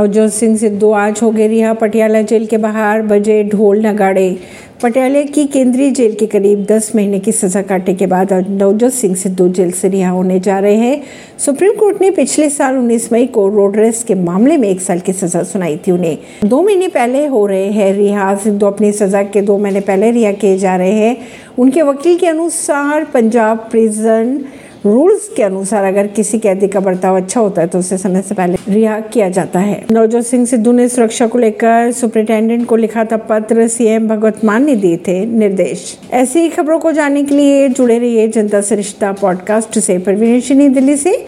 नवजोत सिंह सिद्धू आज हो गए रिहा पटियाला जेल के बाहर, बजे ढोल नगाड़े। पटियाला की केंद्रीय जेल के करीब 10 महीने की सजा काटने के बाद नवजोत सिंह सिद्धू जेल से रिहा होने जा रहे हैं। सुप्रीम कोर्ट ने पिछले साल 19 मई को रोड रेस के मामले में एक साल की सजा सुनाई थी उन्हें। दो महीने पहले हो रहे हैं रिहा। सिद्धू अपनी सजा के दो महीने पहले रिहा किए जा रहे हैं। उनके वकील के अनुसार पंजाब प्रिजन रूल्स के अनुसार अगर किसी कैदी का बर्ताव अच्छा होता है तो उसे समय से पहले रिहा किया जाता है। नवजोत सिंह सिद्धू ने सुरक्षा को लेकर सुप्रिंटेंडेंट को लिखा था पत्र, सीएम भगवत मान ने दिए थे निर्देश। ऐसी खबरों को जानने के लिए जुड़े रहिए जनता सरिश्ता पॉडकास्ट से। परवीन दिल्ली से।